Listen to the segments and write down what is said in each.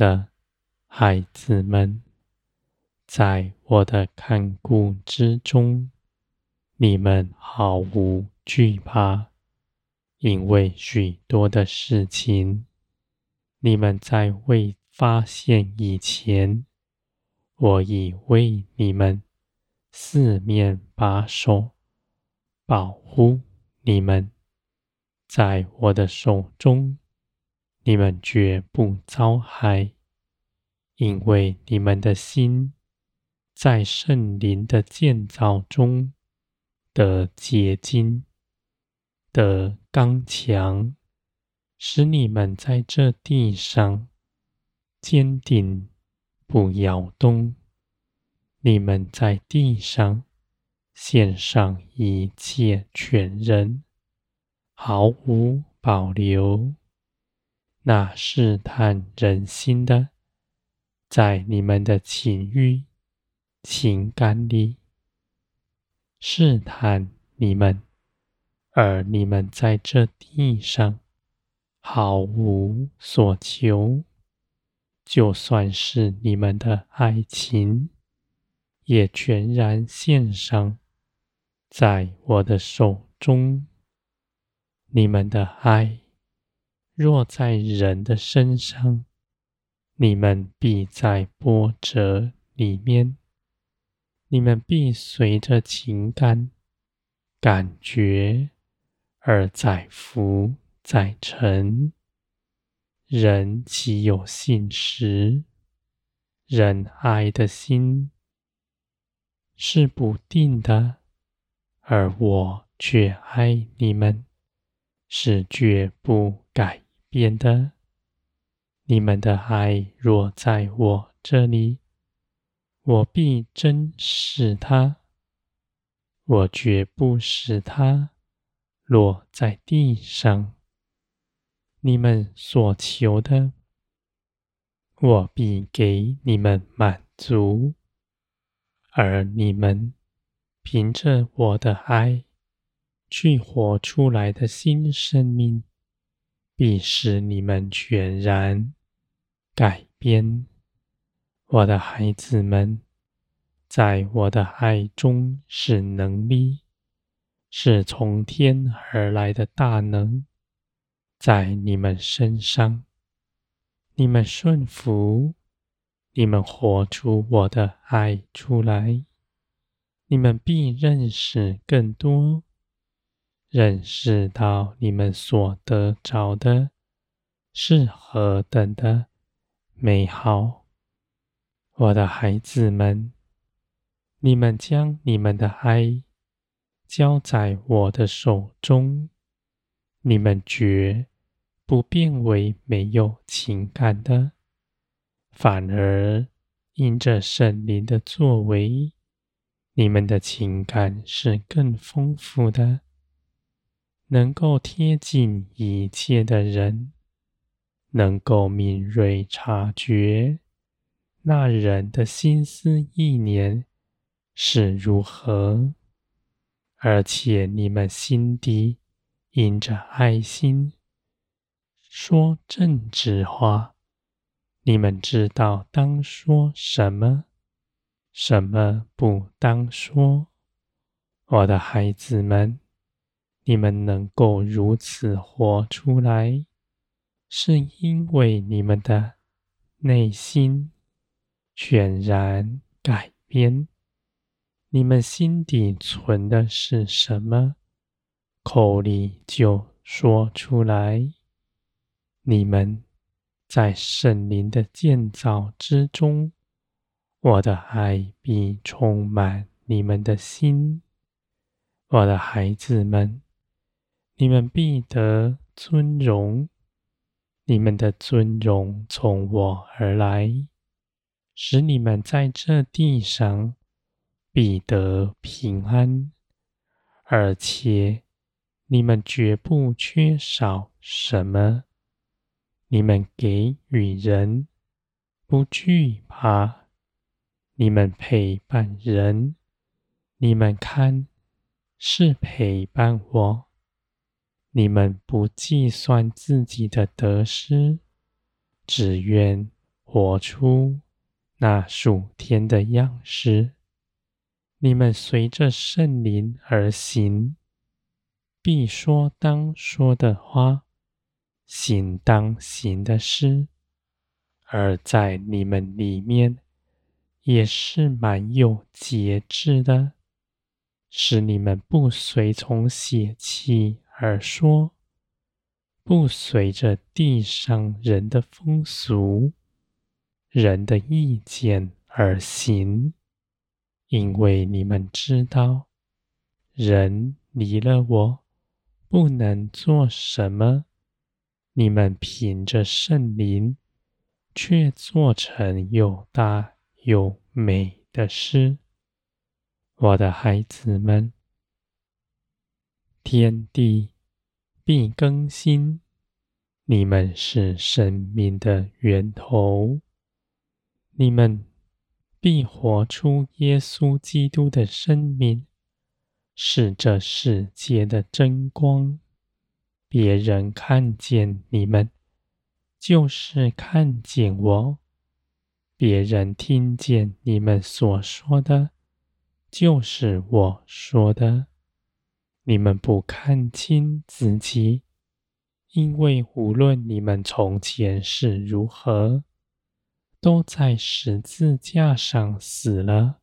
的孩子们，在我的看顾之中，你们毫无惧怕，因为许多的事情，你们在未发现以前，我已为你们四面把守，保护你们，在我的手中，你们绝不遭害，因为你们的心在圣灵的建造中的结晶的刚强，使你们在这地上坚定不摇动。你们在地上。献上一切全人，毫无保留。那试探人心的，在你们的情欲、情感里试探你们，而你们在这地上毫无所求。就算是你们的爱情，也全然献上。在我的手中，你们的爱若在人的身上，你们必在波折里面；你们必随着情感、感觉而载浮载沉。人岂有信实？人爱的心是不定的。而我却爱你们，是绝不改变的。你们的爱若在我这里，我必珍视它，我绝不使它落在地上。你们所求的，我必给你们满足，而你们。凭着我的爱去活出来的新生命，必使你们全然改变。我的孩子们，在我的爱中是能力，是从天而来的大能，在你们身上，你们顺服，你们活出我的爱出来。你们必认识更多，认识到你们所得着的是何等的美好，我的孩子们，你们将你们的爱交在我的手中，你们绝不变为没有情感的，反而因着圣灵的作为。你们的情感是更丰富的，能够贴近一切的人，能够敏锐察觉那人的心思意念是如何，而且你们心底因着爱心说正直话，你们知道当说什么。什么不当说，我的孩子们，你们能够如此活出来，是因为你们的内心全然改变。你们心底存的是什么，口里就说出来。你们在圣灵的建造之中。我的爱必充满你们的心，我的孩子们，你们必得尊荣，你们的尊荣从我而来，使你们在这地上必得平安，而且你们绝不缺少什么，你们给予人，不惧怕。你们陪伴人，你们看是陪伴我。你们不计算自己的得失，只愿活出那属天的样式。你们随着圣灵而行，必说当说的话，行当行的事，而在你们里面也是满有节制的，使你们不随从血气而说，不随着地上人的风俗、人的意见而行。因为你们知道，人离了我，不能做什么。你们凭着圣灵，却做成又大又美的事。我的孩子们，天地必更新，你们是生命的源头，你们。必活出耶稣基督的生命，是这世界的真光。别人看见你们，就是看见我；别人听见你们所说的，就是我说的。你们不看清自己，因为无论你们从前是如何。都在十字架上死了。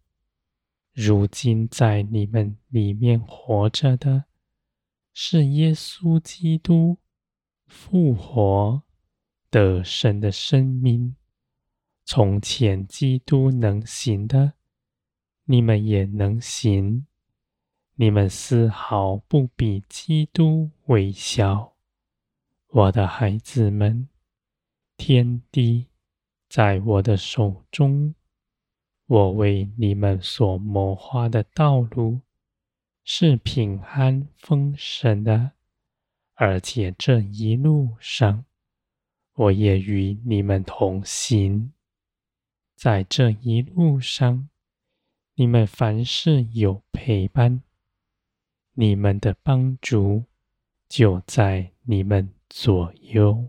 如今在你们里面活着的，是耶稣基督复活得胜的生命。从前基督能行的，你们也能行。你们丝毫不比基督微小，我的孩子们，天地。在我的手中，我为你们所谋划的道路是平安丰盛的，而且这一路上，我也与你们同行。在这一路上，你们凡事有陪伴，你们的帮助就在你们左右。